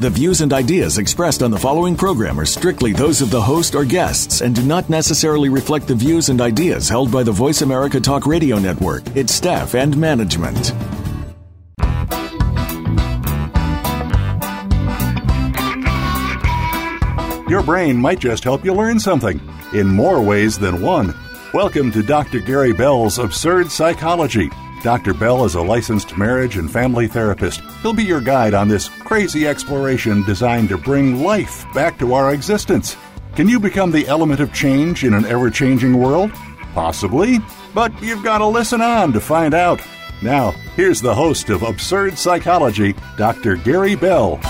The views and ideas expressed on the following program are strictly those of the host or guests and do not necessarily reflect the views and ideas held by the Voice America Talk Radio Network, its staff, and management. Your brain might just help you learn something in more ways than one. Welcome to Dr. Gary Bell's Absurd Psychology Dr. Bell is a licensed marriage and family therapist. He'll be your guide on this crazy exploration designed to bring life back to our existence. Can you become the element of change in an ever changing world? Possibly, but you've got to listen on to find out. Now, here's the host of Absurd Psychology, Dr. Gary Bell.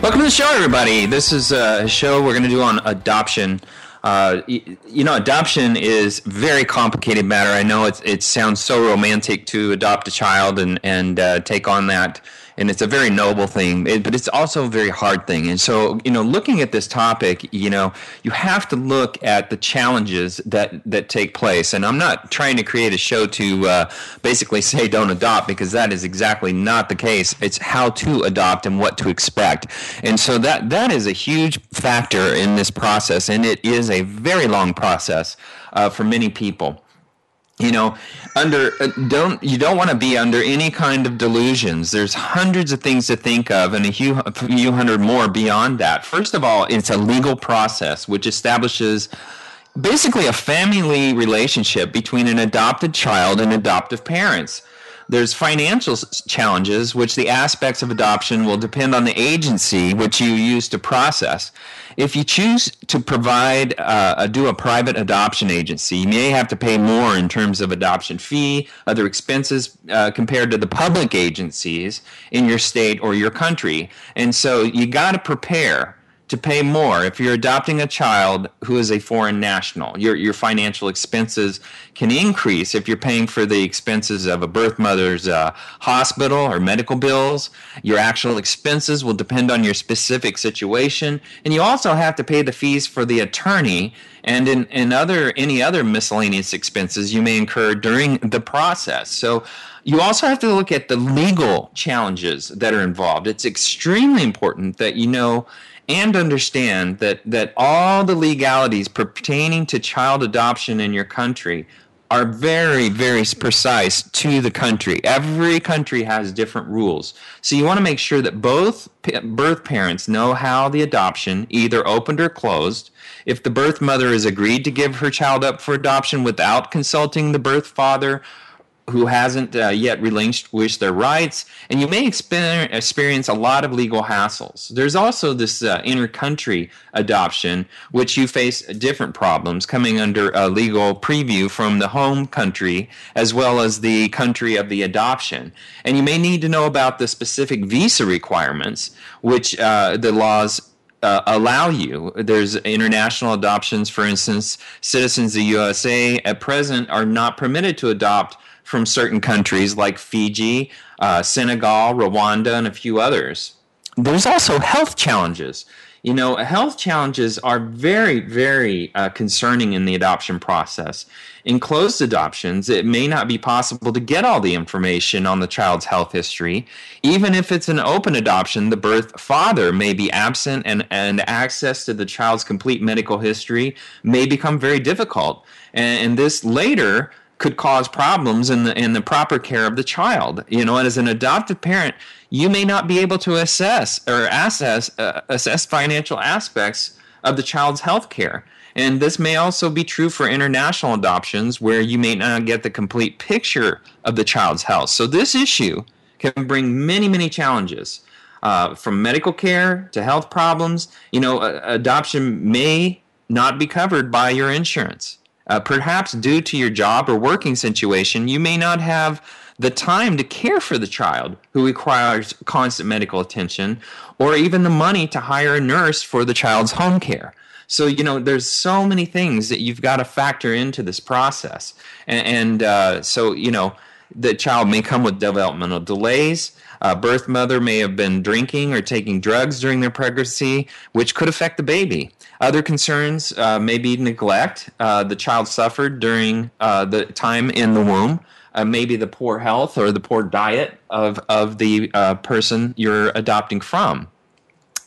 Welcome to the show, everybody. This is uh, a show we're going to do on adoption. Uh, you, know, adoption is very complicated matter. I know it it sounds so romantic to adopt a child and and uh, take on that and it's a very noble thing, but it's also a very hard thing. And so, you know, looking at this topic, you know, you have to look at the challenges that that take place. And I'm not trying to create a show to uh, basically say don't adopt because that is exactly not the case. It's how to adopt and what to expect. And so that that is a huge factor in this process, and it is a very long process uh, for many people you know under uh, don't you don't want to be under any kind of delusions. There's hundreds of things to think of and a few, a few hundred more beyond that. First of all it's a legal process which establishes basically a family relationship between an adopted child and adoptive parents. There's financial challenges, which the aspects of adoption will depend on the agency which you use to process. If you choose to provide, uh, do a private adoption agency, you may have to pay more in terms of adoption fee, other expenses uh, compared to the public agencies in your state or your country. And so you got to prepare to pay more if you're adopting a child who is a foreign national. Your, your financial expenses can increase if you're paying for the expenses of a birth mother's uh, hospital or medical bills. Your actual expenses will depend on your specific situation. And you also have to pay the fees for the attorney and in, in other any other miscellaneous expenses you may incur during the process. So you also have to look at the legal challenges that are involved. It's extremely important that you know and understand that, that all the legalities pertaining to child adoption in your country are very, very precise to the country. Every country has different rules. So you want to make sure that both birth parents know how the adoption either opened or closed. If the birth mother has agreed to give her child up for adoption without consulting the birth father who hasn't uh, yet relinquished their rights, and you may experience a lot of legal hassles. There's also this uh, inter-country adoption, which you face different problems coming under a legal preview from the home country as well as the country of the adoption. And you may need to know about the specific visa requirements, which uh, the laws uh, allow you. There's international adoptions, for instance, citizens of the USA at present are not permitted to adopt from certain countries like Fiji, uh, Senegal, Rwanda, and a few others. There's also health challenges. You know, health challenges are very, very uh, concerning in the adoption process. In closed adoptions, it may not be possible to get all the information on the child's health history. Even if it's an open adoption, the birth father may be absent and, and access to the child's complete medical history may become very difficult. And, and this later could cause problems in the in the proper care of the child. You know, and as an adoptive parent, you may not be able to assess or assess uh, assess financial aspects of the child's health care. And this may also be true for international adoptions where you may not get the complete picture of the child's health. So this issue can bring many, many challenges. Uh, from medical care to health problems, you know, uh, adoption may not be covered by your insurance. Uh, perhaps due to your job or working situation, you may not have the time to care for the child who requires constant medical attention or even the money to hire a nurse for the child's home care. So, you know, there's so many things that you've got to factor into this process. And, and uh, so, you know, the child may come with developmental delays. Uh, birth mother may have been drinking or taking drugs during their pregnancy, which could affect the baby. Other concerns uh, may be neglect. Uh, the child suffered during uh, the time in the womb. Uh, maybe the poor health or the poor diet of, of the uh, person you're adopting from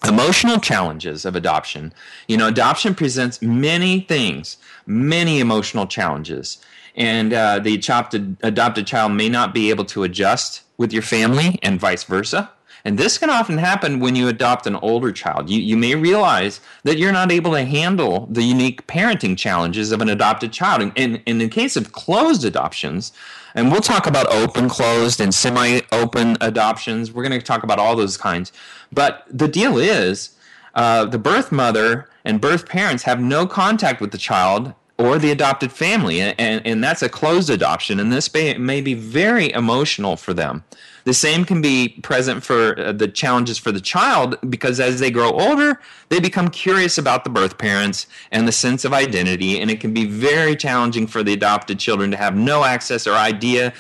emotional challenges of adoption you know adoption presents many things many emotional challenges and uh, the adopted, adopted child may not be able to adjust with your family and vice versa and this can often happen when you adopt an older child. You, you may realize that you're not able to handle the unique parenting challenges of an adopted child. And, and, in the case of closed adoptions, and we'll talk about open, closed, and semi open adoptions, we're going to talk about all those kinds. But the deal is uh, the birth mother and birth parents have no contact with the child or the adopted family, and, and, that's a closed adoption, and this may, may be very emotional for them. The same can be present for uh, the challenges for the child because as they grow older, they become curious about the birth parents and the sense of identity, and it can be very challenging for the adopted children to have no access or idea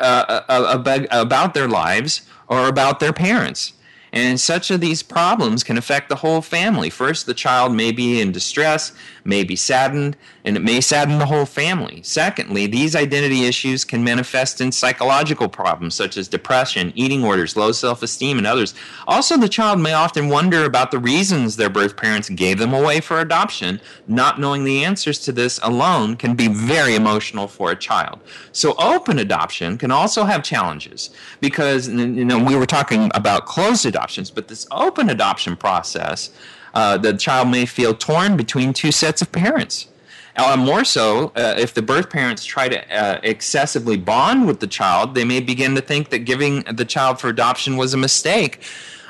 uh, uh about their lives or about their parents. And such of these problems can affect the whole family. First, the child may be in distress, may be saddened, and it may sadden the whole family. Secondly, these identity issues can manifest in psychological problems such as depression, eating orders, low self esteem, and others. Also, the child may often wonder about the reasons their birth parents gave them away for adoption. Not knowing the answers to this alone can be very emotional for a child. So, open adoption can also have challenges because, you know, we were talking about closed adoptions, but this open adoption process uh, the child may feel torn between two sets of parents. Uh, more so, uh, if the birth parents try to uh, excessively bond with the child, they may begin to think that giving the child for adoption was a mistake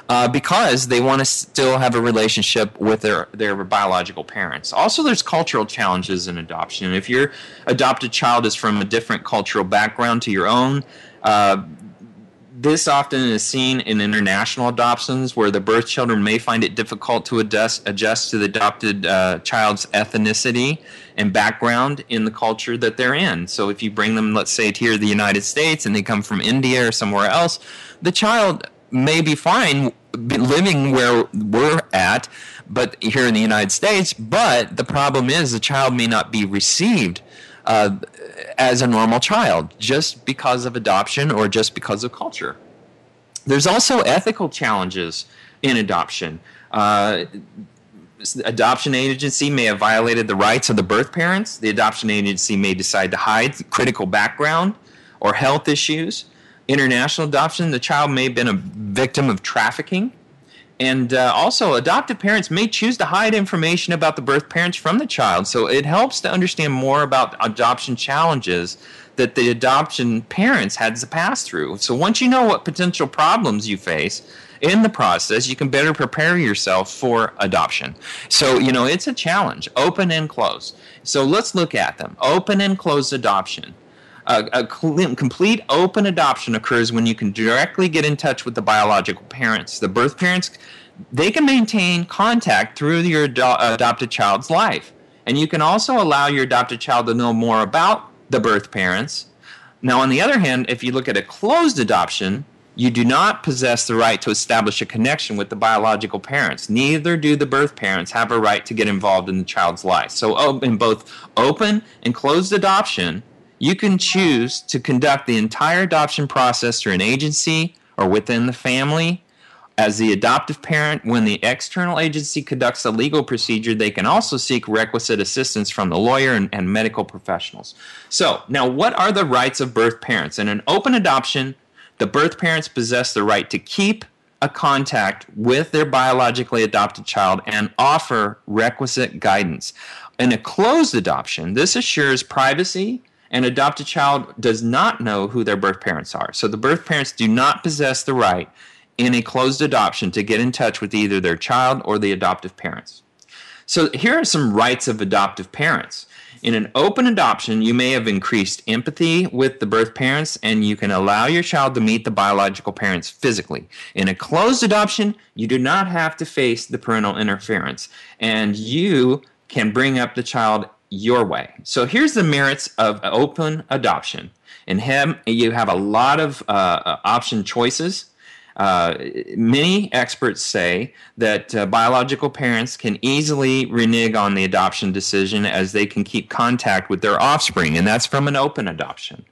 uh, because they want to still have a relationship with their, their biological parents. Also, there's cultural challenges in adoption. If your adopted child is from a different cultural background to your own, uh, this often is seen in international adoptions where the birth children may find it difficult to adjust, adjust to the adopted uh, child's ethnicity and background in the culture that they're in. So if you bring them, let's say, here to the United States and they come from India or somewhere else, the child may be fine living where we're at, but here in the United States, but the problem is the child may not be received uh, as a normal child just because of adoption or just because of culture. There's also ethical challenges in adoption. Uh, adoption agency may have violated the rights of the birth parents. The adoption agency may decide to hide critical background or health issues. International adoption, the child may have been a victim of trafficking and uh, also, adoptive parents may choose to hide information about the birth parents from the child. So it helps to understand more about adoption challenges that the adoption parents had to pass through. So once you know what potential problems you face in the process, you can better prepare yourself for adoption. So, you know, it's a challenge, open and closed. So let's look at them. Open and closed adoption. A, complete open adoption occurs when you can directly get in touch with the biological parents. The birth parents, they can maintain contact through your ado- adopted child's life. And you can also allow your adopted child to know more about the birth parents. Now, on the other hand, if you look at a closed adoption, you do not possess the right to establish a connection with the biological parents. Neither do the birth parents have a right to get involved in the child's life. So, oh, in both open and closed adoption, you can choose to conduct the entire adoption process through an agency or within the family. As the adoptive parent, when the external agency conducts a legal procedure, they can also seek requisite assistance from the lawyer and, and medical professionals. So, now what are the rights of birth parents? In an open adoption, the birth parents possess the right to keep a contact with their biologically adopted child and offer requisite guidance. In a closed adoption, this assures privacy an adopted child does not know who their birth parents are. So the birth parents do not possess the right in a closed adoption to get in touch with either their child or the adoptive parents. So here are some rights of adoptive parents. In an open adoption, you may have increased empathy with the birth parents and you can allow your child to meet the biological parents physically. In a closed adoption, you do not have to face the parental interference and you can bring up the child your way. So here's the merits of open adoption. In him, you have a lot of uh, option choices. Uh, many experts say that uh, biological parents can easily renege on the adoption decision as they can keep contact with their offspring, and that's from an open adoption.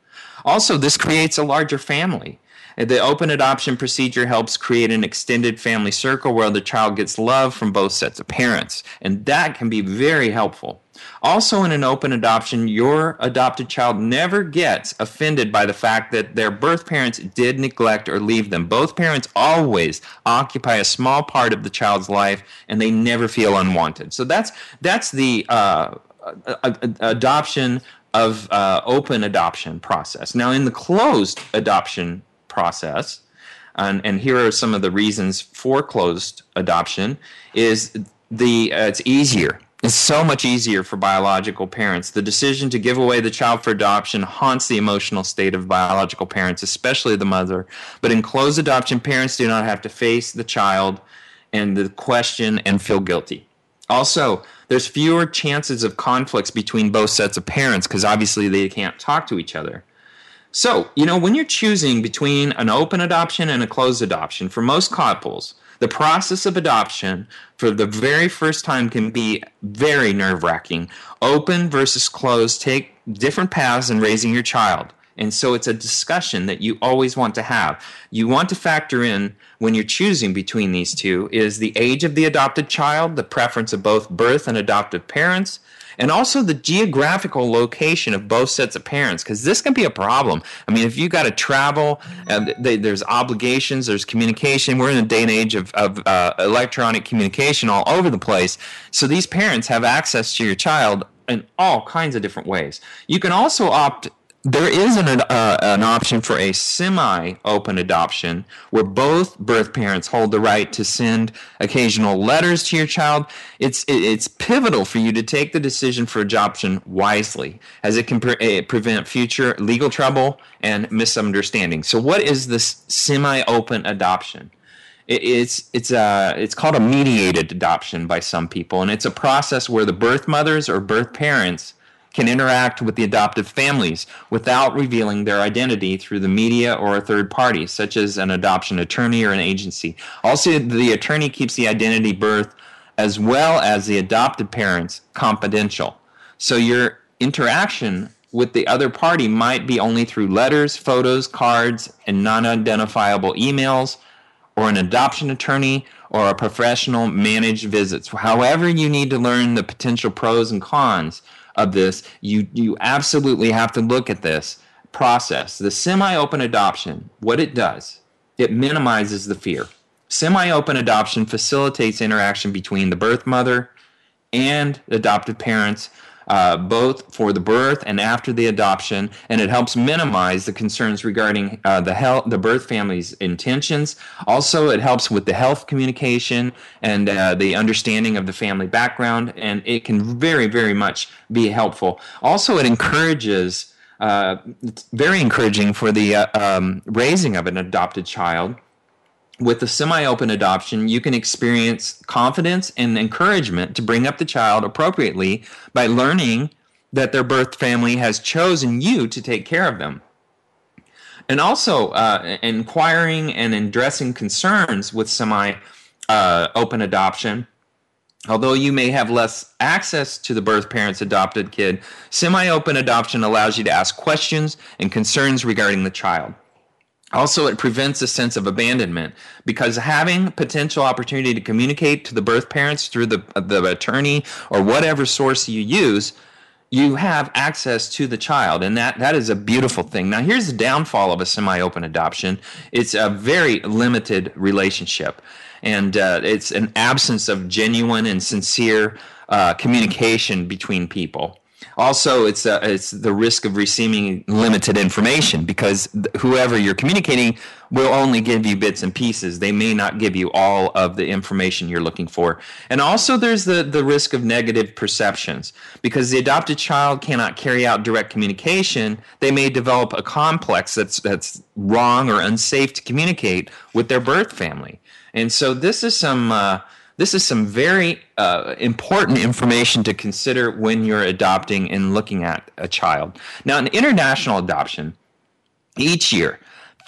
Also, this creates a larger family. The open adoption procedure helps create an extended family circle where the child gets love from both sets of parents, and that can be very helpful. Also, in an open adoption, your adopted child never gets offended by the fact that their birth parents did neglect or leave them. Both parents always occupy a small part of the child's life, and they never feel unwanted. So that's that's the uh, adoption of uh, open adoption process. Now, in the closed adoption process, and, and here are some of the reasons for closed adoption, is the uh, it's easier. It's so much easier for biological parents. The decision to give away the child for adoption haunts the emotional state of biological parents, especially the mother. But in closed adoption, parents do not have to face the child and the question and feel guilty. Also, there's fewer chances of conflicts between both sets of parents because obviously they can't talk to each other. So, you know, when you're choosing between an open adoption and a closed adoption, for most couples, the process of adoption for the very first time can be very nerve wracking. Open versus closed take different paths in raising your child. And so it's a discussion that you always want to have. You want to factor in when you're choosing between these two is the age of the adopted child, the preference of both birth and adoptive parents, and also the geographical location of both sets of parents because this can be a problem. I mean if you got to travel and they, there's obligations there's communication. We're in a day and age of, of uh, electronic communication all over the place. So these parents have access to your child in all kinds of different ways. You can also opt there is an, uh, an option for a semi open adoption where both birth parents hold the right to send occasional letters to your child. It's, it's pivotal for you to take the decision for adoption wisely, as it can pre- prevent future legal trouble and misunderstanding. So, what is this semi open adoption? it's it's uh it's called a mediated adoption by some people, and it's a process where the birth mothers or birth parents can interact with the adoptive families without revealing their identity through the media or a third party, such as an adoption attorney or an agency. Also, the attorney keeps the identity birth as well as the adopted parents confidential. So your interaction with the other party might be only through letters, photos, cards, and non identifiable emails, or an adoption attorney or a professional managed visits. However, you need to learn the potential pros and cons of this, you you absolutely have to look at this process. The semi-open adoption, what it does, it minimizes the fear. Semi-open adoption facilitates interaction between the birth mother and adoptive parents uh, both for the birth and after the adoption, and it helps minimize the concerns regarding uh, the health, the birth family's intentions. Also, it helps with the health communication and uh, the understanding of the family background, and it can very, very much be helpful. Also, it encourages. Uh, it's very encouraging for the uh, um, raising of an adopted child with the semi open adoption, you can experience confidence and encouragement to bring up the child appropriately by learning that their birth family has chosen you to take care of them. And also, uh, inquiring and addressing concerns with semi uh, open adoption. Although you may have less access to the birth parent's adopted kid, semi open adoption allows you to ask questions and concerns regarding the child. Also, it prevents a sense of abandonment because having potential opportunity to communicate to the birth parents through the, the attorney or whatever source you use, you have access to the child, and that, that is a beautiful thing. Now, here's the downfall of a semi open adoption it's a very limited relationship, and uh, it's an absence of genuine and sincere uh, communication between people. Also it's uh, it's the risk of receiving limited information because whoever you're communicating will only give you bits and pieces. They may not give you all of the information you're looking for. And also there's the the risk of negative perceptions because the adopted child cannot carry out direct communication. They may develop a complex that's that's wrong or unsafe to communicate with their birth family. And so this is some uh, this is some very uh, important information to consider when you're adopting and looking at a child. Now, in international adoption, each year,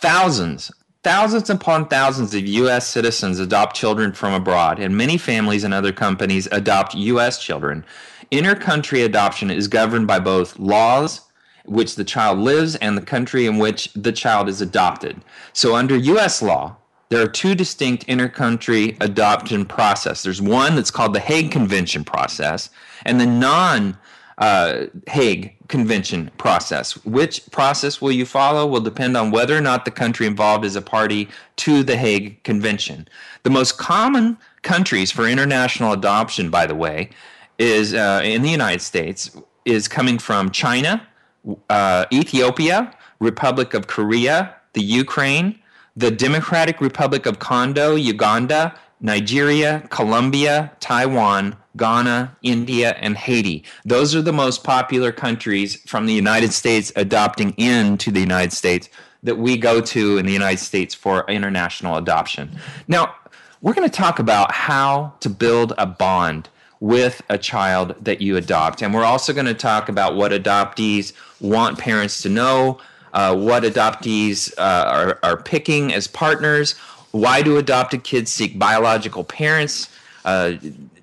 thousands, thousands upon thousands of U.S. citizens adopt children from abroad, and many families and other companies adopt U.S. children. Intercountry adoption is governed by both laws which the child lives and the country in which the child is adopted. So, under U.S. law, there are two distinct intercountry adoption process. There's one that's called the Hague Convention process, and the non uh, Hague Convention process. Which process will you follow will depend on whether or not the country involved is a party to the Hague Convention. The most common countries for international adoption, by the way, is uh, in the United States, is coming from China, uh, Ethiopia, Republic of Korea, the Ukraine, the Democratic Republic of Congo, Uganda, Nigeria, Colombia, Taiwan, Ghana, India, and Haiti. Those are the most popular countries from the United States adopting into the United States that we go to in the United States for international adoption. Now, we're going to talk about how to build a bond with a child that you adopt. And we're also going to talk about what adoptees want parents to know uh, what adoptees uh, are, are picking as partners, why do adopted kids seek biological parents, uh,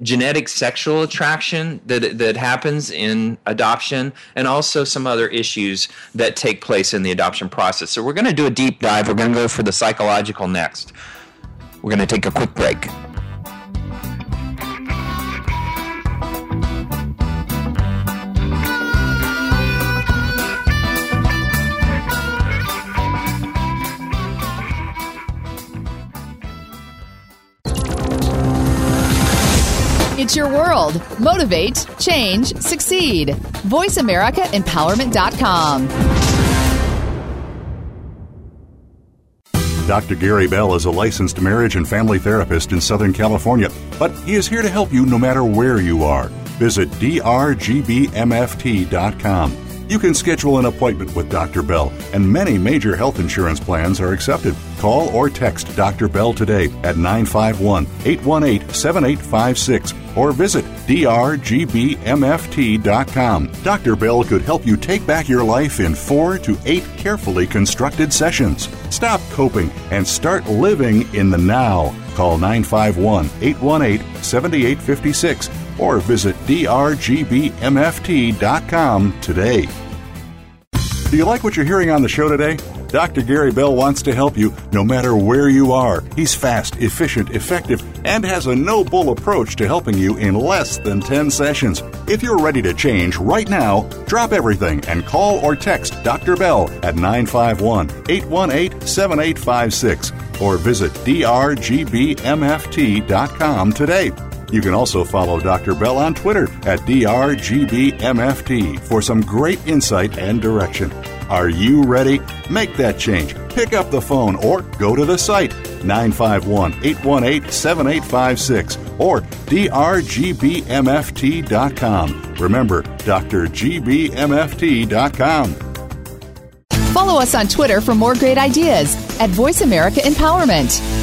genetic sexual attraction that, that happens in adoption, and also some other issues that take place in the adoption process. So, we're going to do a deep dive. We're going to go for the psychological next. We're going to take a quick break. Your world. Motivate, change, succeed. VoiceAmericaEmpowerment.com. Dr. Gary Bell is a licensed marriage and family therapist in Southern California, but he is here to help you no matter where you are. Visit drgbmft.com. You can schedule an appointment with Dr. Bell, and many major health insurance plans are accepted. Call or text Dr. Bell today at 951 818 7856 or visit drgbmft.com. Dr. Bell could help you take back your life in four to eight carefully constructed sessions. Stop coping and start living in the now. Call 951 818 7856 or visit drgbmft.com today. Do you like what you're hearing on the show today? Dr. Gary Bell wants to help you no matter where you are. He's fast, efficient, effective, and has a no bull approach to helping you in less than 10 sessions. If you're ready to change right now, drop everything and call or text Dr. Bell at 951 818 7856 or visit drgbmft.com today. You can also follow Dr. Bell on Twitter at drgbmft for some great insight and direction. Are you ready? Make that change. Pick up the phone or go to the site 951 818 7856 or drgbmft.com. Remember, drgbmft.com. Follow us on Twitter for more great ideas at Voice America Empowerment.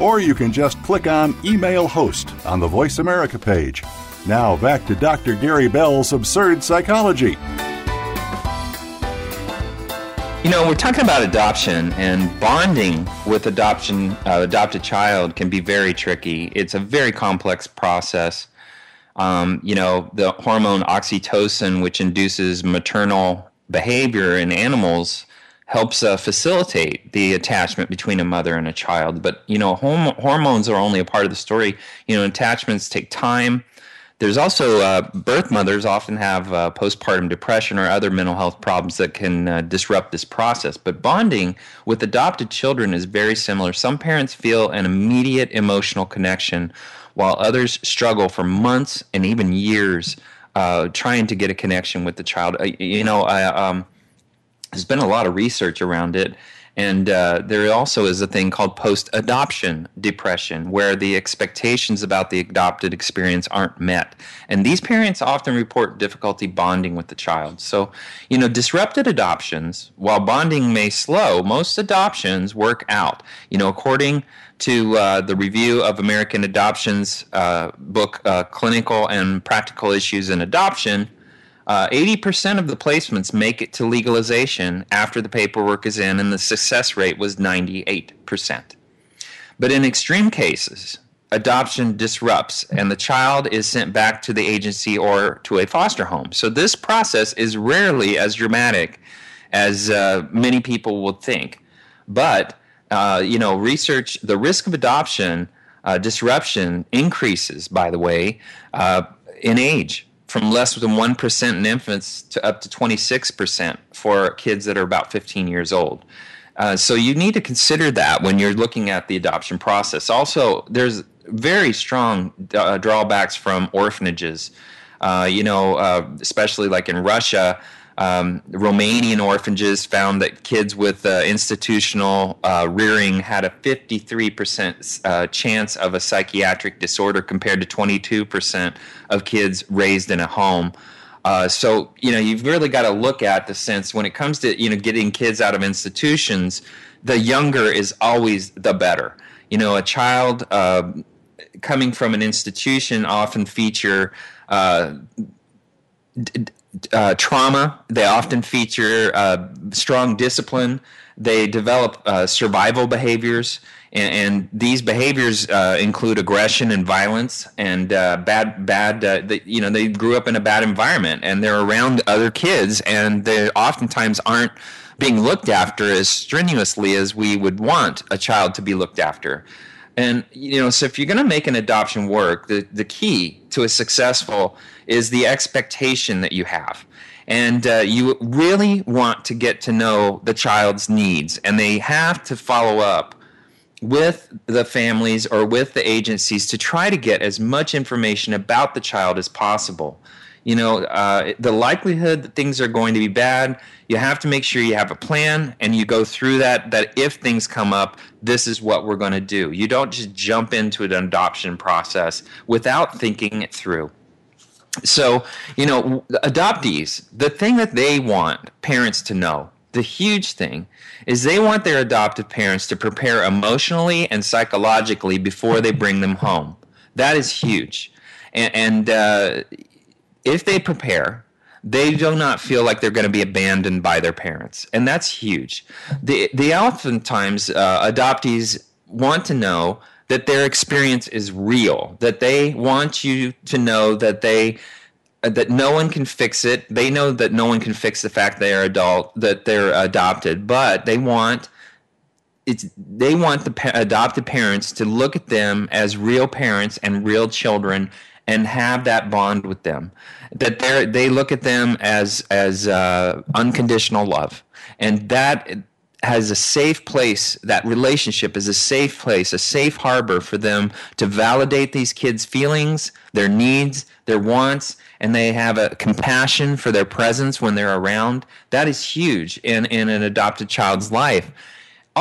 or you can just click on Email Host on the Voice America page. Now back to Dr. Gary Bell's Absurd Psychology. You know, we're talking about adoption, and bonding with adoption uh, adopted child can be very tricky. It's a very complex process. Um, you know, the hormone oxytocin, which induces maternal behavior in animals, helps uh, facilitate the attachment between a mother and a child. But you know, hom- hormones are only a part of the story. You know, attachments take time. There's also uh, birth mothers often have uh, postpartum depression or other mental health problems that can uh, disrupt this process. But bonding with adopted children is very similar. Some parents feel an immediate emotional connection, while others struggle for months and even years uh, trying to get a connection with the child. Uh, you know, I, um, there's been a lot of research around it and uh, there also is a thing called post adoption depression, where the expectations about the adopted experience aren't met. And these parents often report difficulty bonding with the child. So, you know, disrupted adoptions, while bonding may slow, most adoptions work out. You know, according to uh, the review of American Adoption's uh, book, uh, Clinical and Practical Issues in Adoption, uh, 80% of the placements make it to legalization after the paperwork is in, and the success rate was 98%. But in extreme cases, adoption disrupts and the child is sent back to the agency or to a foster home. So this process is rarely as dramatic as uh, many people would think. But, uh, you know, research, the risk of adoption uh, disruption increases, by the way, uh, in age from less than 1% in infants to up to 26% for kids that are about 15 years old. Uh, so you need to consider that when you're looking at the adoption process. Also, there's very strong uh, drawbacks from orphanages. Uh, you know, uh, especially like in Russia, um, Romanian orphanages found that kids with uh, institutional uh, rearing had a 53% uh, chance of a psychiatric disorder compared to 22% of kids raised in a home. Uh, so you know you've really got to look at the sense when it comes to you know getting kids out of institutions. The younger is always the better. You know, a child uh, coming from an institution often feature. Uh, trauma. They often feature uh, strong discipline. They develop uh, survival behaviors, and, and these behaviors uh, include aggression and violence and uh, bad, bad. Uh, you know, they grew up in a bad environment, and they're around other kids, and they oftentimes aren't being looked after as strenuously as we would want a child to be looked after. And you know, so if you're going to make an adoption work, the the key to a successful is the expectation that you have. And uh, you really want to get to know the child's needs, and they have to follow up with the families or with the agencies to try to get as much information about the child as possible. You know, uh, the likelihood that things are going to be bad, you have to make sure you have a plan and you go through that. That if things come up, this is what we're going to do. You don't just jump into an adoption process without thinking it through so you know adoptees the thing that they want parents to know the huge thing is they want their adoptive parents to prepare emotionally and psychologically before they bring them home that is huge and, and uh, if they prepare they do not feel like they're going to be abandoned by their parents and that's huge the, the oftentimes uh, adoptees want to know that their experience is real, that they want you to know that they uh, that no one can fix it. They know that no one can fix the fact they are adult that they're adopted, but they want it's they want the pa- adopted parents to look at them as real parents and real children and have that bond with them. That they they look at them as as uh, unconditional love. And that has a safe place that relationship is a safe place a safe harbor for them to validate these kids feelings their needs their wants and they have a compassion for their presence when they're around. That is huge in, in an adopted child's life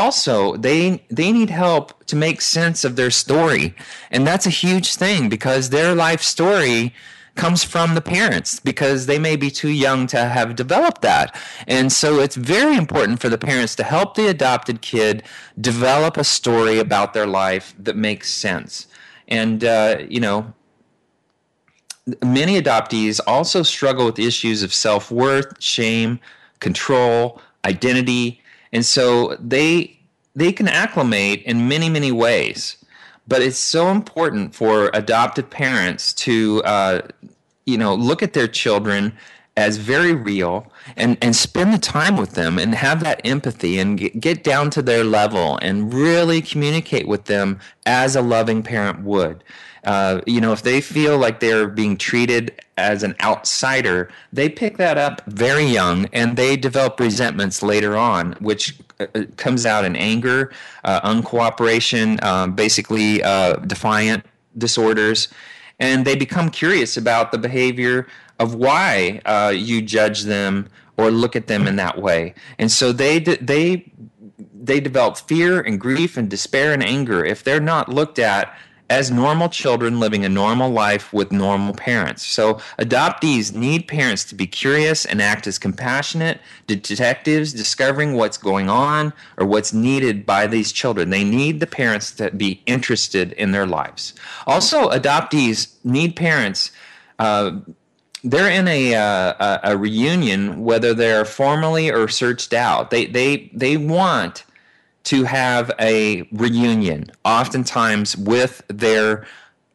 also they they need help to make sense of their story and that's a huge thing because their life story comes from the parents because they may be too young to have developed that. And so it's very important for the parents to help the adopted kid develop a story about their life that makes sense. And, uh, you know, many adoptees also struggle with issues of self worth, shame, control, identity, and so they they can acclimate in many many ways. But it's so important for adoptive parents to uh, you know look at their children as very real and and spend the time with them and have that empathy and get down to their level and really communicate with them as a loving parent would uh, you know if they feel like they're being treated as an outsider they pick that up very young and they develop resentments later on which uh, uh comes out in anger uh, uncooperation um, basically uh, defiant disorders and they become curious about the behavior of why you judge them or look at them in that way. And so they they they develop fear and grief and despair and anger if they're not looked at as normal children living a normal life with normal parents. So adoptees need parents to be curious and act as compassionate detectives discovering what's going on or what's needed by these children. They need the parents to be interested in their lives. Also, adoptees need parents uh, they're in a, uh, a reunion, whether they're formally or searched out. They they they want to have a reunion, oftentimes with their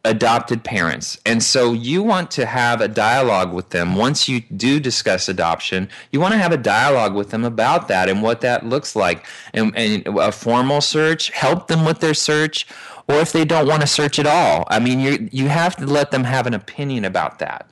adopted parents. And so you want to have a dialogue with them. Once you do discuss adoption, you want to have a dialogue with them about that and what that looks like. And, and a formal search, help them with their search, or if they don't want to search at all. I mean, you you have to let them have an opinion about that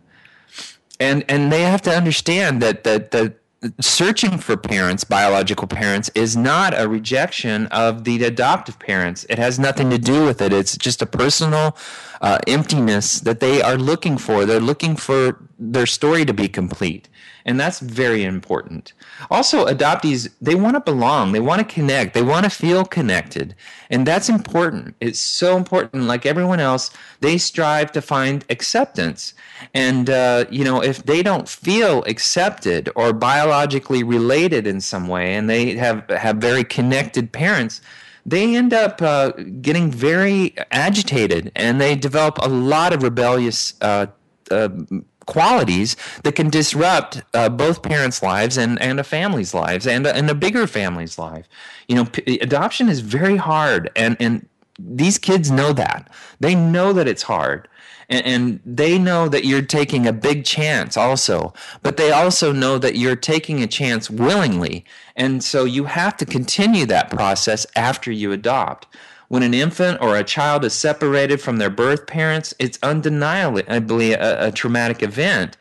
and and they have to understand that that the searching for parents, biological parents, is not a rejection of the adoptive parents. It has nothing to do with it. It's just a personal uh, emptiness that they are looking for. They're looking for their story to be complete. And that's very important. Also, adoptees, they want to belong, they want to connect, they want to feel connected. And that's important. It's so important. Like everyone else, they strive to find acceptance. And, uh, you know, if they don't feel accepted or biologically related in some way, and they have, have very connected parents, they end up uh, getting very agitated and they develop a lot of rebellious uh, uh, qualities that can disrupt uh, both parents' lives and, and a family's lives and, and a bigger family's life. You know, p- adoption is very hard, and, and these kids know that. They know that it's hard. And, and they know that you're taking a big chance also, but they also know that you're taking a chance willingly. And so you have to continue that process after you adopt. When an infant or a child is separated from their birth parents, it's undeniably a, a traumatic event.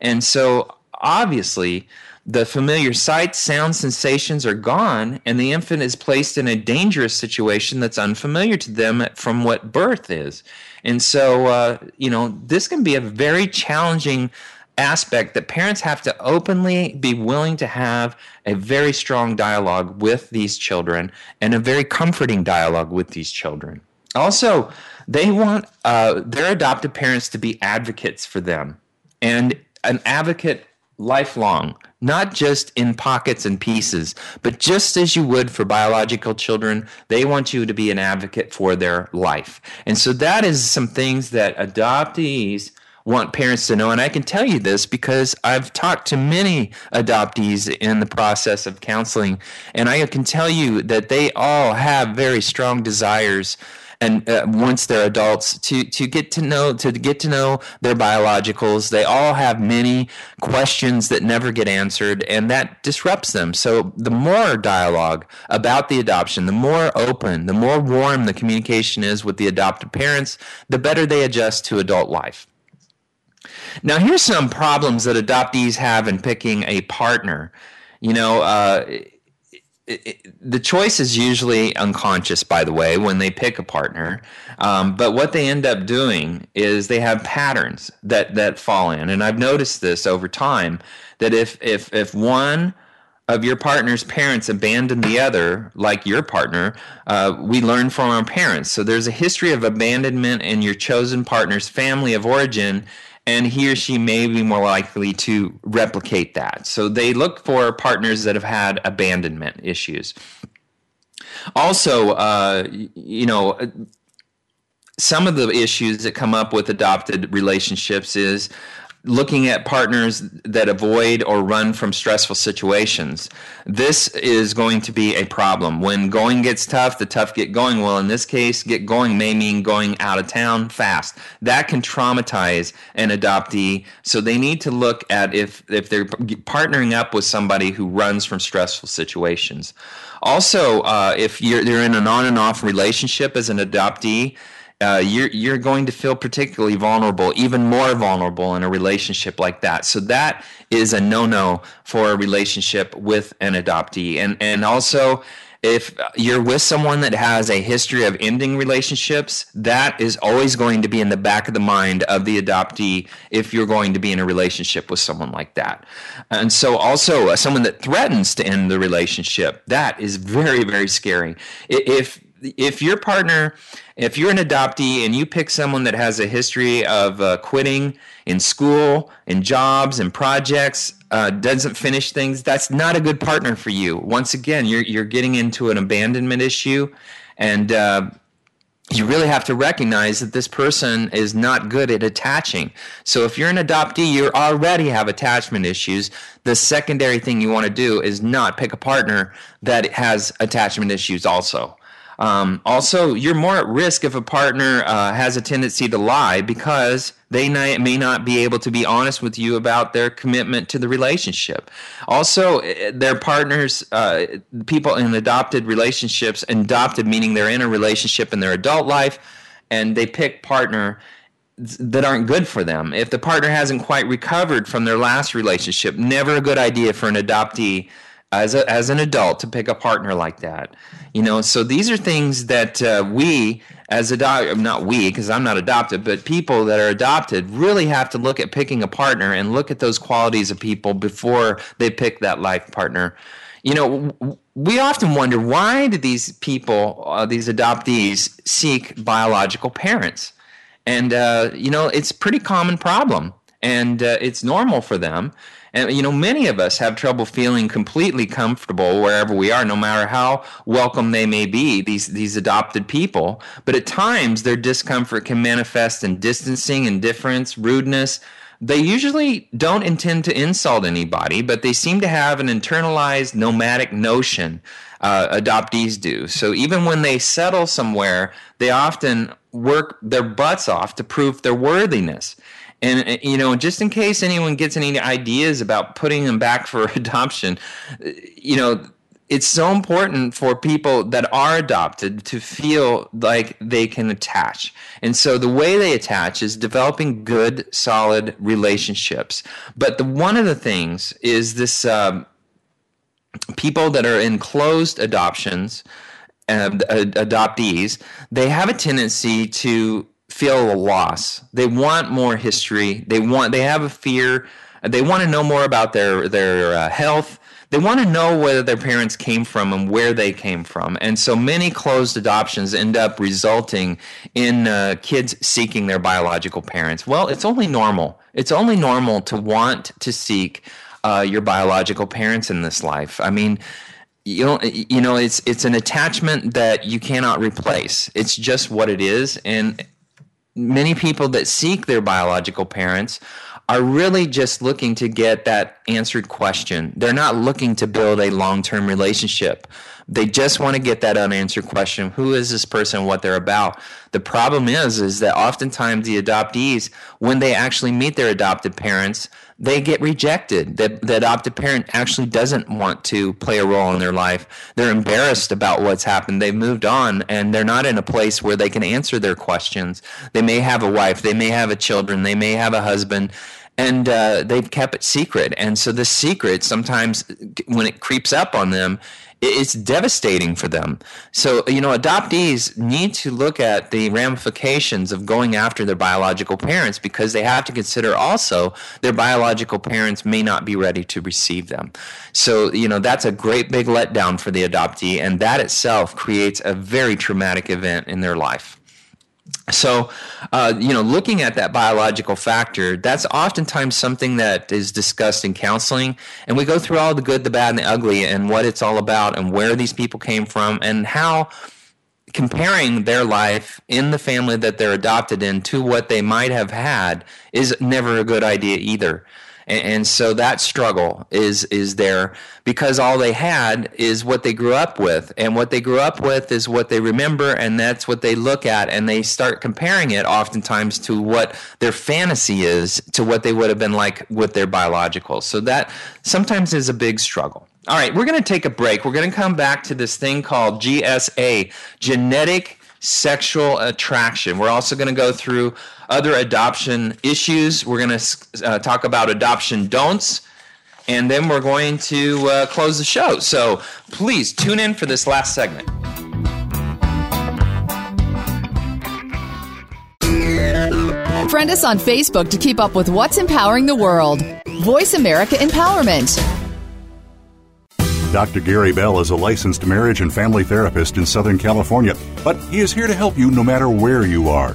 And so, obviously, the familiar sights, sounds, sensations are gone, and the infant is placed in a dangerous situation that's unfamiliar to them from what birth is. And so, uh, you know, this can be a very challenging aspect that parents have to openly be willing to have a very strong dialogue with these children and a very comforting dialogue with these children. Also, they want uh, their adoptive parents to be advocates for them and an advocate lifelong, not just in pockets and pieces, but just as you would for biological children, they want you to be an advocate for their life. And so that is some things that adoptees want parents to know. And I can tell you this because I've talked to many adoptees in the process of counseling, and I can tell you that they all have very strong desires. And uh, once they're adults, to to get to know to get to know their biologicals, they all have many questions that never get answered, and that disrupts them. So the more dialogue about the adoption, the more open, the more warm the communication is with the adopted parents, the better they adjust to adult life. Now, here's some problems that adoptees have in picking a partner. You know, uh, it, it, the choice is usually unconscious, by the way, when they pick a partner. Um, but what they end up doing is they have patterns that that fall in, and I've noticed this over time that if if if one of your partner's parents abandon the other, like your partner, uh, we learn from our parents. So there's a history of abandonment in your chosen partner's family of origin, and he or she may be more likely to replicate that. So they look for partners that have had abandonment issues. Also, uh, you know, some of the issues that come up with adopted relationships is looking at partners that avoid or run from stressful situations. This is going to be a problem. When going gets tough, the tough get going. Well, in this case, get going may mean going out of town fast. That can traumatize an adoptee. So they need to look at if, if they're partnering up with somebody who runs from stressful situations. Also, uh, if you're, you're in an on and off relationship as an adoptee, uh, you're you're going to feel particularly vulnerable, even more vulnerable in a relationship like that. So that is a no-no for a relationship with an adoptee, and and also if you're with someone that has a history of ending relationships, that is always going to be in the back of the mind of the adoptee if you're going to be in a relationship with someone like that. And so, also, uh, someone that threatens to end the relationship, that is very, very scary. If if your partner, if you're an adoptee and you pick someone that has a history of uh, quitting in school, in jobs, in projects, uh, doesn't finish things, that's not a good partner for you. Once again, you're you're getting into an abandonment issue, and uh, you really have to recognize that this person is not good at attaching. So if you're an adoptee, you already have attachment issues. The secondary thing you want to do is not pick a partner that has attachment issues also. Um, also, you're more at risk if a partner uh, has a tendency to lie because they may not be able to be honest with you about their commitment to the relationship. Also, eh, their partners, uh, people in adopted relationships, adopted meaning they're in a relationship in their adult life, and they pick partner that aren't good for them. If the partner hasn't quite recovered from their last relationship, never a good idea for an adoptee as a, as an adult to pick a partner like that. You know, so these are things that uh, we as adopt not we because I'm not adopted, but people that are adopted really have to look at picking a partner and look at those qualities of people before they pick that life partner. You know, we often wonder why do these people, uh, these adoptees, seek biological parents? And uh, you know, it's a pretty common problem, and uh, it's normal for them and you know, many of us have trouble feeling completely comfortable wherever we are, no matter how welcome they may be, these these adopted people. But at times their discomfort can manifest in distancing, indifference, rudeness. They usually don't intend to insult anybody, but they seem to have an internalized nomadic notion. Uh, adoptees do. So even when they settle somewhere, they often work their butts off to prove their worthiness. And uh, you know, just in case anyone gets any ideas about putting them back for adoption, uh, you know, it's so important for people that are adopted to feel like they can attach. And so the way they attach is developing good, solid relationships. But the, one of the things is this um, people that are in closed adoptions, uh, adoptees, they have a tendency to feel a loss. They want more history. They want they have a fear. They want to know more about their their uh, health. They want to know where their parents came from and where they came from. And so many closed adoptions end up resulting in uh, kids seeking their biological parents. Well, it's only normal. It's only normal to want to seek uh, your biological parents in this life. I mean, you know, you know, it's it's an attachment that you cannot replace. It's just what it is, and many people that seek their biological parents are really just looking to get that answered question. They're not looking to build a long term relationship. They just want to get that unanswered question who is this person, what they're about. The problem is, is that oftentimes the adoptees, when they actually meet their adopted parents, they get rejected. that the adopted parent actually doesn't want to play a role in their life. They're embarrassed about what's happened. They've moved on and they're not in a place where they can answer their questions. They may have a wife, they may have a children, they may have a husband and uh, they've kept it secret. And so the secret sometimes, when it creeps up on them, it's devastating for them. So, you know, adoptees need to look at the ramifications of going after their biological parents because they have to consider also their biological parents may not be ready to receive them. So, you know, that's a great big letdown for the adoptee, and that itself creates a very traumatic event in their life. So, uh, you know, looking at that biological factor, that's oftentimes something that is discussed in counseling. And we go through all the good, the bad, and the ugly and what it's all about and where these people came from and how comparing their life in the family that they're adopted in to what they might have had is never a good idea either. And, and, so that struggle is is there because all they had is what they grew up with, and what they grew up with is what they remember, and that's what they look at, and they start comparing it oftentimes to what their fantasy is to what they would have been like with their biological. So that sometimes is a big struggle. All right, we're going to take a break. We're going to come back to this thing called GSA, genetic sexual attraction. We're also going to go through other adoption issues. We're going to uh, talk about adoption don'ts, and then we're going to uh, close the show. So please tune in for this last segment. Friend us on Facebook to keep up with what's empowering the world. Voice America Empowerment. Dr. Gary Bell is a licensed marriage and family therapist in Southern California, but he is here to help you no matter where you are.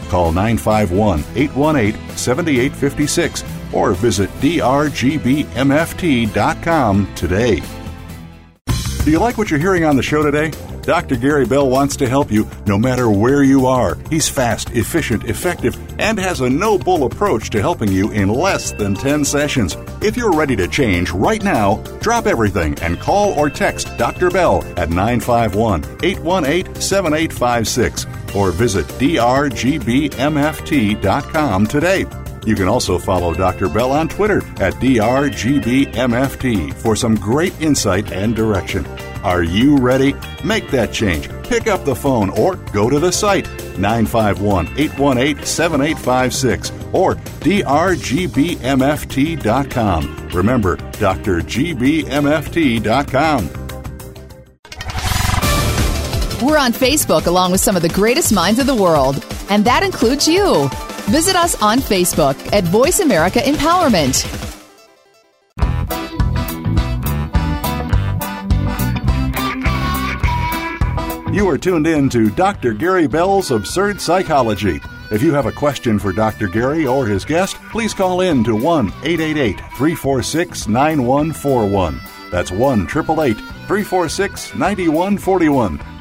Call 951 818 7856 or visit drgbmft.com today. Do you like what you're hearing on the show today? Dr. Gary Bell wants to help you no matter where you are. He's fast, efficient, effective, and has a no bull approach to helping you in less than 10 sessions. If you're ready to change right now, drop everything and call or text Dr. Bell at 951 818 7856 or visit drgbmft.com today. You can also follow Dr. Bell on Twitter at drgbmft for some great insight and direction. Are you ready? Make that change. Pick up the phone or go to the site 951 818 7856 or drgbmft.com. Remember, drgbmft.com. We're on Facebook along with some of the greatest minds of the world, and that includes you. Visit us on Facebook at Voice America Empowerment. You are tuned in to Dr. Gary Bell's Absurd Psychology. If you have a question for Dr. Gary or his guest, please call in to 1 888 346 9141. That's 1 888 346 9141.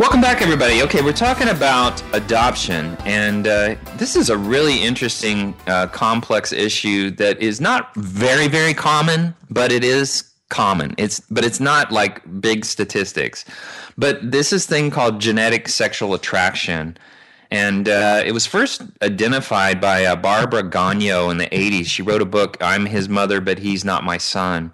Welcome back, everybody. Okay, we're talking about adoption, and uh, this is a really interesting, uh, complex issue that is not very, very common, but it is common. It's but it's not like big statistics. But this is thing called genetic sexual attraction, and uh, it was first identified by uh, Barbara Gonyo in the '80s. She wrote a book, "I'm His Mother, but He's Not My Son,"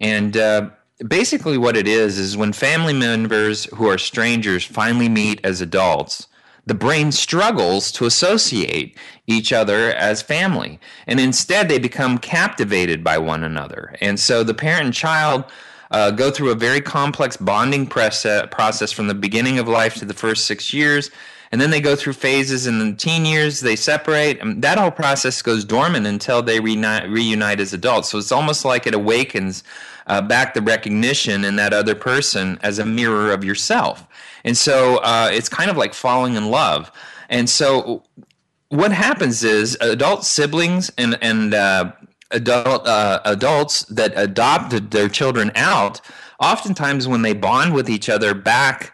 and uh, basically what it is is when family members who are strangers finally meet as adults the brain struggles to associate each other as family. And instead, they become captivated by one another. And so the parent and child uh, go through a very complex bonding process from the beginning of life to the first six years. And then they go through phases in the teen years, they separate. And that whole process goes dormant until they reunite, reunite as adults. So it's almost like it awakens uh, back the recognition in that other person as a mirror of yourself. And so uh, it's kind of like falling in love. And so what happens is adult siblings and, and uh, adult uh, adults that adopted their children out, oftentimes when they bond with each other back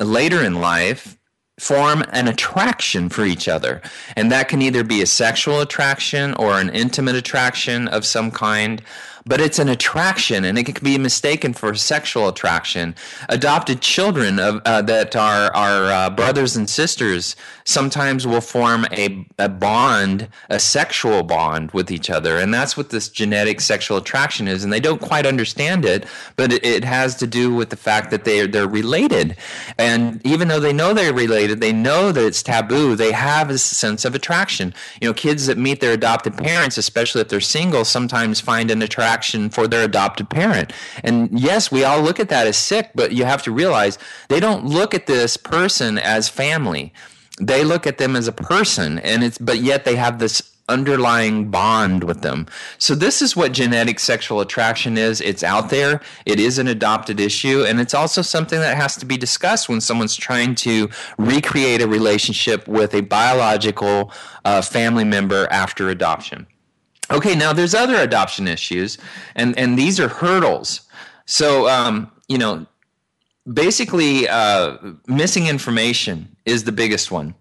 later in life, form an attraction for each other. And that can either be a sexual attraction or an intimate attraction of some kind. But it's an attraction and it can be mistaken for sexual attraction. Adopted children of, uh, that are, are uh, brothers and sisters sometimes will form a, a bond, a sexual bond with each other. And that's what this genetic sexual attraction is. And they don't quite understand it, but it, it has to do with the fact that they're, they're related. And even though they know they're related, they know that it's taboo, they have a sense of attraction. You know, kids that meet their adopted parents, especially if they're single, sometimes find an attraction for their adopted parent. And yes, we all look at that as sick, but you have to realize they don't look at this person as family they look at them as a person and it's but yet they have this underlying bond with them. So this is what genetic sexual attraction is. It's out there. It is an adopted issue and it's also something that has to be discussed when someone's trying to recreate a relationship with a biological uh, family member after adoption. Okay, now there's other adoption issues and and these are hurdles. So um, you know, basically uh, missing information is the biggest one.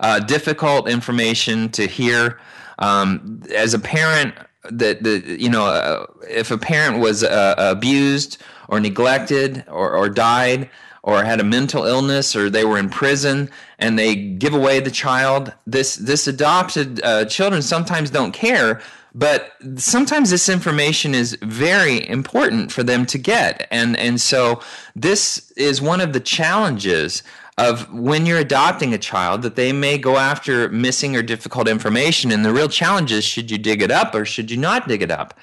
Uh, difficult information to hear. Um, as a parent, that the you know uh, if a parent was uh, abused or neglected or, or died or had a mental illness or they were in prison and they give away the child this this adopted uh, children sometimes don't care but sometimes this information is very important for them to get. And and so this is one of the challenges of when you're adopting a child that they may go after missing or difficult information. And the real challenge is should you dig it up or should you not dig it up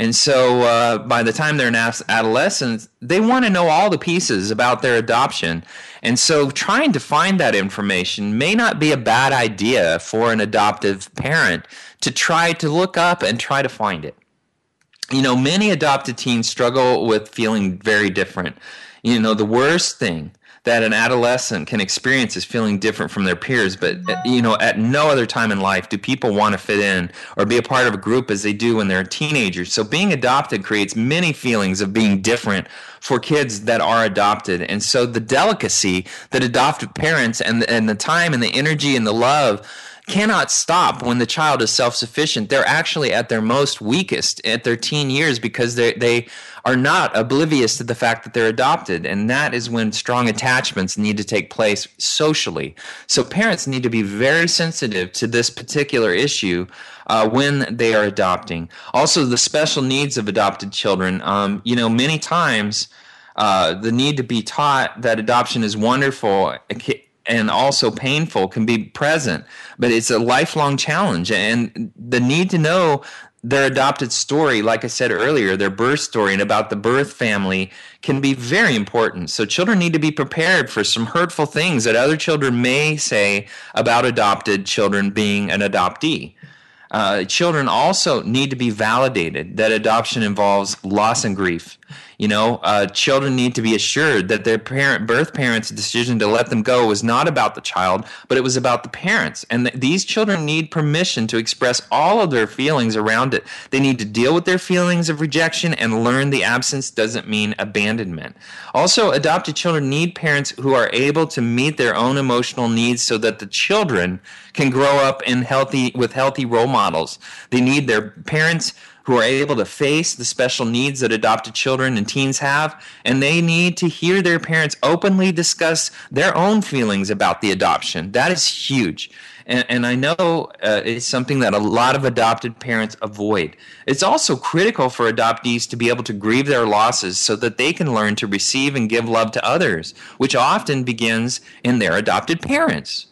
and so uh, by the time they're an adolescent, they want to know all the pieces about their adoption. And so trying to find that information may not be a bad idea for an adoptive parent to try to look up and try to find it. You know, many adopted teens struggle with feeling very different. You know, the worst thing that an adolescent can experience is feeling different from their peers but uh, you know at no other time in life do people want to fit in or be a part of a group as they do when they're teenagers. So being adopted creates many feelings of being different for kids that are adopted. And so the delicacy that adoptive parents and and the time and the energy and the love cannot stop when the child is self-sufficient. They're actually at their most weakest at their teen years because they they are not oblivious to the fact that they're adopted. And that is when strong attachments need to take place socially. So parents need to be very sensitive to this particular issue uh, when they are adopting. Also the special needs of adopted children. Um, you know many times uh, the need to be taught that adoption is wonderful and also painful can be present, but it's a lifelong challenge. And the need to know their adopted story, like I said earlier, their birth story and about the birth family can be very important. So children need to be prepared for some hurtful things that other children may say about adopted children being an adoptee. Uh, children also need to be validated that adoption involves loss and grief. You know, uh, children need to be assured that their parent, birth parents' decision to let them go was not about the child, but it was about the parents. And th- these children need permission to express all of their feelings around it. They need to deal with their feelings of rejection and learn the absence doesn't mean abandonment. Also, adopted children need parents who are able to meet their own emotional needs so that the children can grow up in healthy with healthy role models. They need their parents who are able to face the special needs that adopted children and teens have, and they need to hear their parents openly discuss their own feelings about the adoption. That is huge. And, and I know uh, it's something that a lot of adopted parents avoid. It's also critical for adoptees to be able to grieve their losses so that they can learn to receive and give love to others, which often begins in their adopted parents.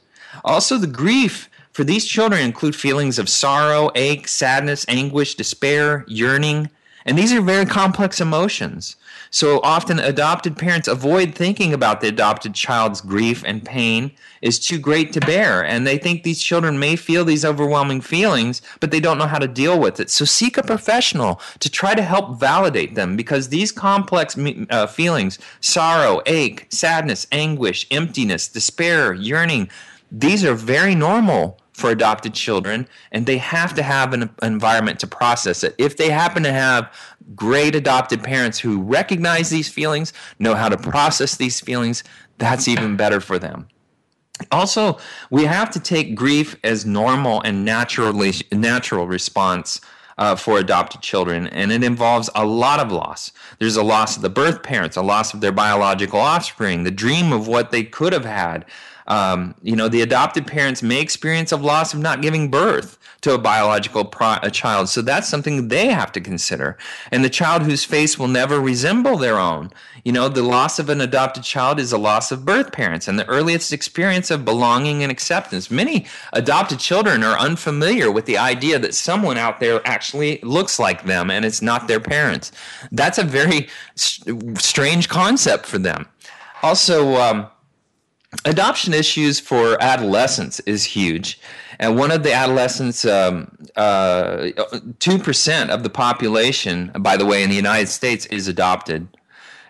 Also, the grief for these children include feelings of sorrow, ache, sadness, anguish, despair, yearning, and these are very complex emotions. So often adopted parents avoid thinking about the adopted child's grief and pain is too great to bear. And they think these children may feel these overwhelming feelings, but they don't know how to deal with it. So seek a professional to try to help validate them because these complex uh, feelings sorrow, ache, sadness, anguish, emptiness, despair, yearning these are very normal for adopted children, and they have to have an, environment to process it. If they happen to have great adopted parents who recognize these feelings, know how to process these feelings, that's even better for them. Also, we have to take grief as normal and naturally natural response uh, for adopted children, and it involves a lot of loss. There's a loss of the birth parents, a loss of their biological offspring, the dream of what they could have had. Um, you know, the adopted parents may experience a loss of not giving birth to a biological pro- a child. So that's something they have to consider. And the child whose face will never resemble their own. You know, the loss of an adopted child is a loss of birth parents and the earliest experience of belonging and acceptance. Many adopted children are unfamiliar with the idea that someone out there actually looks like them and it's not their parents. That's a very st- strange concept for them. Also, um, adoption issues for adolescents is huge. And one of the adolescents, um, uh, 2% of the population, by the way, in the United States is adopted.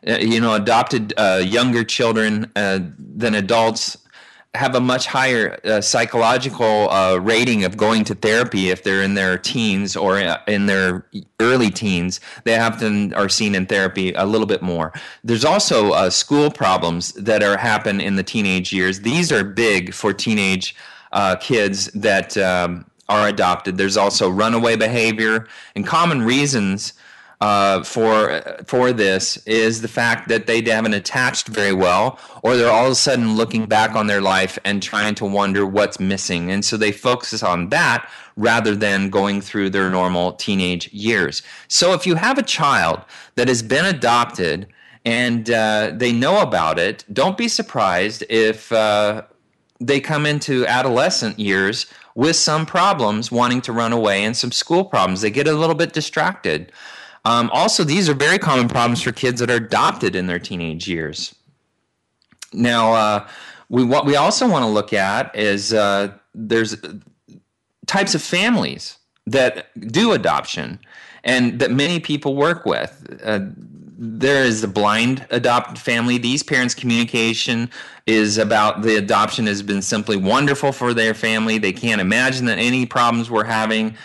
Uh, you know, adopted uh, younger children uh, than adults have a much higher uh, psychological uh, rating of going to therapy if they're in their teens or uh, in their early teens. They often are seen in therapy a little bit more. There's also uh, school problems that are happen in the teenage years. These are big for teenage uh, kids that um, are adopted. There's also runaway behavior and common reasons uh, for for this is the fact that they haven't attached very well, or they're all of a sudden looking back on their life and trying to wonder what's missing, and so they focus on that rather than going through their normal teenage years. So if you have a child that has been adopted and uh, they know about it, don't be surprised if uh, they come into adolescent years with some problems, wanting to run away, and some school problems. They get a little bit distracted. Um, also, these are very common problems for kids that are adopted in their teenage years. Now, uh, we what we also want to look at is uh, there's types of families that do adoption and that many people work with. Uh, there is the blind adopted family. These parents' communication is about the adoption has been simply wonderful for their family. They can't imagine that any problems we're having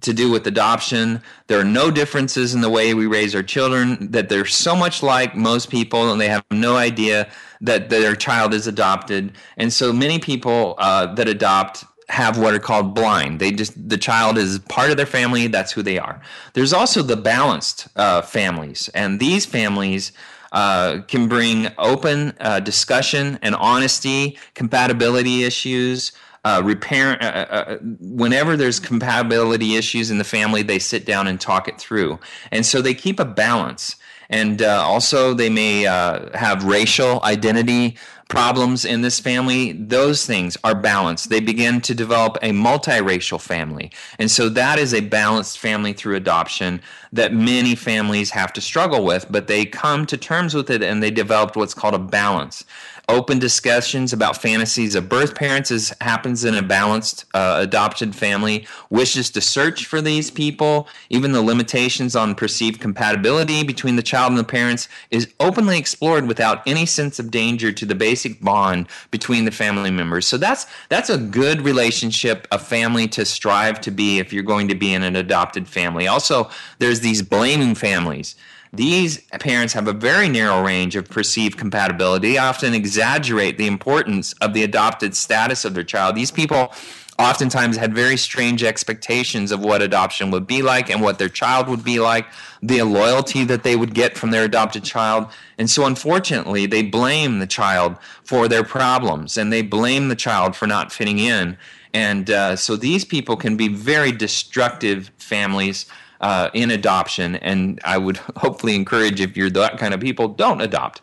to do with adoption. There are no differences in the way we raise our children, that they're so much like most people, and they have no idea that their child is adopted. And so many people uh, that adopt have what are called blind. They just the child is part of their family. That's who they are. There's also the balanced uh, families, and these families uh, can bring open uh, discussion and honesty, compatibility issues uh, repair uh, uh, uh, whenever there's compatibility issues in the family they sit down and talk it through. And so they keep a balance. And uh, also they may uh, have racial identity problems in this family. Those things are balanced. They begin to develop a multiracial family. And so that is a balanced family through adoption that many families have to struggle with but they come to terms with it and they developed what's called a balance open discussions about fantasies of birth parents. As happens in a balanced uh, adopted family. Wishes to search for these people even the limitations on perceived compatibility between the child and the parents is openly explored without any sense of danger to the basic bond between the family members. So that's that's a good relationship a family to strive to be if you're going to be in an adopted family. Also there's these blaming families these parents have a very narrow range of perceived compatibility, often exaggerate the importance of the adopted status of their child. These people oftentimes had very strange expectations of what adoption would be like and what their child would be like, the loyalty that they would get from their adopted child. And so, unfortunately, they blame the child for their problems and they blame the child for not fitting in. And uh, so, these people can be very destructive families uh, in adoption. And I would hopefully encourage if you're that kind of people, don't adopt.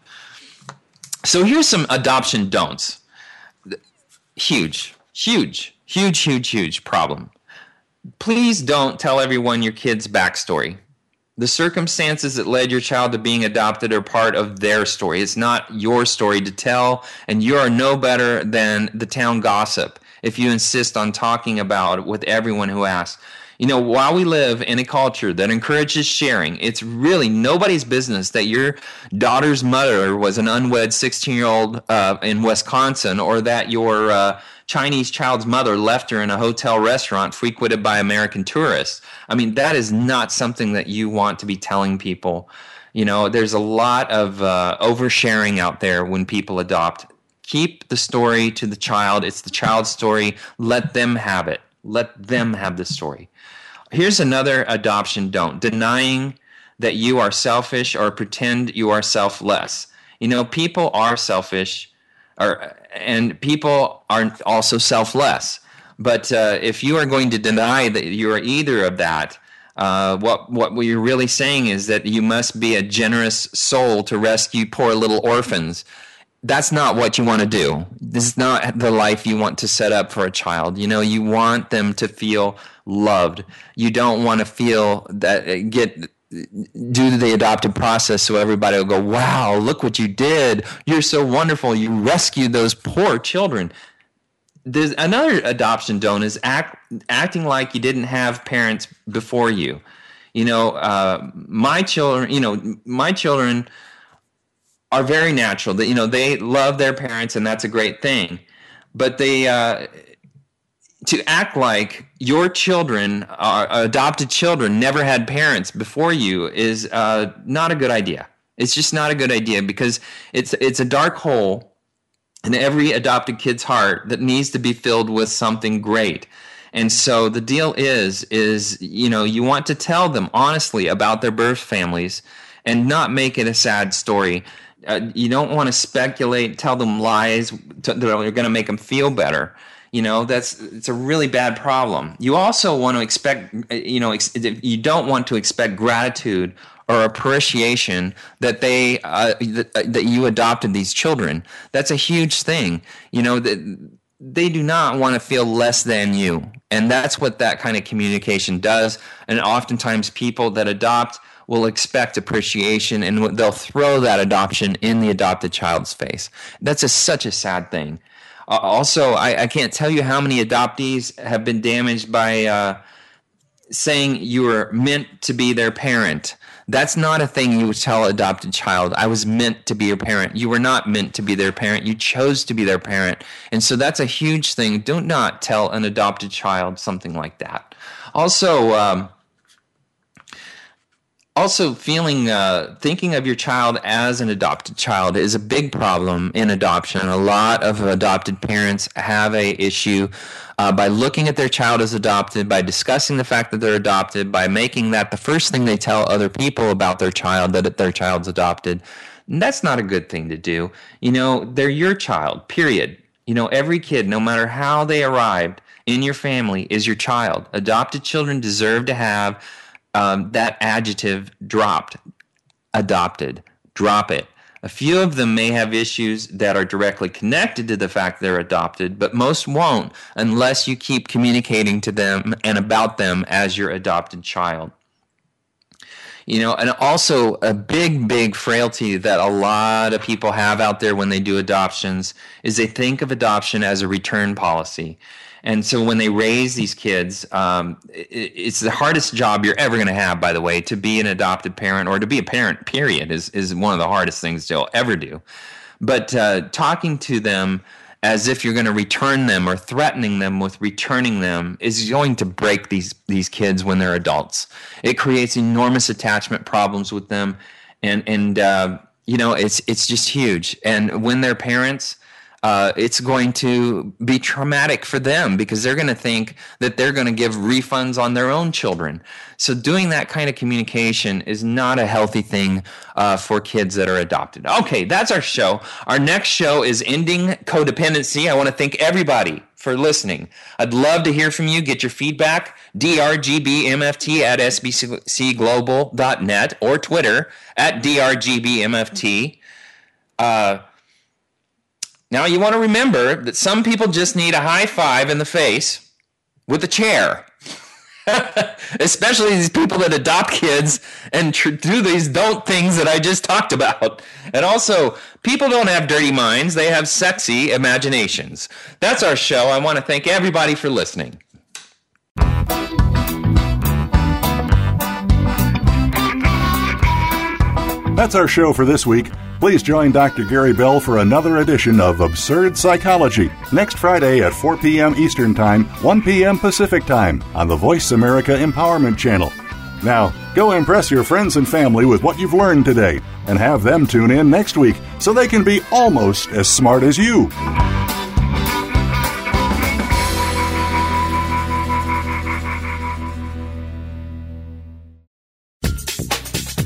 So here's some adoption don'ts. Huge, huge, huge, huge, huge problem. Please don't tell everyone your kid's backstory. The circumstances that led your child to being adopted are part of their story. It's not your story to tell, and you are no better than the town gossip if you insist on talking about it with everyone who asks. You know, while we live in a culture that encourages sharing, it's really nobody's business that your daughter's mother was an unwed 16 year old uh, in Wisconsin or that your uh, Chinese child's mother left her in a hotel restaurant frequented by American tourists. I mean, that is not something that you want to be telling people. You know, there's a lot of uh, oversharing out there when people adopt. Keep the story to the child. It's the child's story. Let them have it. Let them have the story. Here's another adoption don't denying that you are selfish or pretend you are selfless. You know, people are selfish, or, and people are also selfless. But uh, if you are going to deny that you are either of that, uh, what what you're really saying is that you must be a generous soul to rescue poor little orphans. That's not what you want to do. This is not the life you want to set up for a child. You know, you want them to feel loved. You don't want to feel that uh, get do the adoptive process so everybody will go, wow, look what you did. You're so wonderful. You rescued those poor children. There's another adoption don't is act, acting like you didn't have parents before you. You know, uh, my children, you know, my children are very natural. That you know, they love their parents, and that's a great thing. But they, uh, to act like your children, uh, adopted children, never had parents before you is uh, not a good idea. It's just not a good idea because it's it's a dark hole in every adopted kid's heart that needs to be filled with something great. And so the deal is is you know you want to tell them honestly about their birth families and not make it a sad story. Uh, you don't want to speculate, tell them lies that are going to make them feel better you know that's it's a really bad problem. You also want to expect you know you don't want to expect gratitude or appreciation that they uh, that, uh, that you adopted these children. That's a huge thing. You know that they do not want to feel less than you. And that's what that kind of communication does. And oftentimes people that adopt will expect appreciation and they'll throw that adoption in the adopted child's face. That's a, such a sad thing uh, also, I, I, can't tell you how many adoptees have been damaged by uh, saying you were meant to be their parent. That's not a thing you would tell adopted child. I was meant to be your parent. You were not meant to be their parent. You chose to be their parent. And so that's a huge thing. Do not tell an adopted child something like that. Also, um, also feeling uh, thinking of your child as an adopted child is a big problem in adoption. A lot of adopted parents have a issue uh, by looking at their child as adopted by discussing the fact that they're adopted by making that the first thing they tell other people about their child that their child's adopted. And that's not a good thing to do. You know they're your child period. You know every kid no matter how they arrived in your family is your child. Adopted children deserve to have um, that adjective dropped, adopted, drop it. A few of them may have issues that are directly connected to the fact they're adopted, but most won't unless you keep communicating to them and about them as your adopted child. You know, and also a big, big frailty that a lot of people have out there when they do adoptions is they think of adoption as a return policy. And so when they raise these kids, um, it, it's the hardest job you're ever going to have, by the way, to be an adopted parent or to be a parent, period, is, is one of the hardest things they'll ever do. But uh, talking to them as if you're going to return them or threatening them with returning them is going to break these, these kids when they're adults. It creates enormous attachment problems with them. And, and uh, you know, it's, it's just huge. And when they're parents, uh, it's going to be traumatic for them because they're going to think that they're going to give refunds on their own children. So, doing that kind of communication is not a healthy thing uh, for kids that are adopted. Okay, that's our show. Our next show is Ending Codependency. I want to thank everybody for listening. I'd love to hear from you. Get your feedback. drgbmft at sbcglobal.net or Twitter at drgbmft. Uh, now, you want to remember that some people just need a high five in the face with a chair. Especially these people that adopt kids and tr- do these don't things that I just talked about. And also, people don't have dirty minds, they have sexy imaginations. That's our show. I want to thank everybody for listening. That's our show for this week. Please join Dr. Gary Bell for another edition of Absurd Psychology next Friday at 4 p.m. Eastern Time, 1 p.m. Pacific Time on the Voice America Empowerment Channel. Now, go impress your friends and family with what you've learned today and have them tune in next week so they can be almost as smart as you.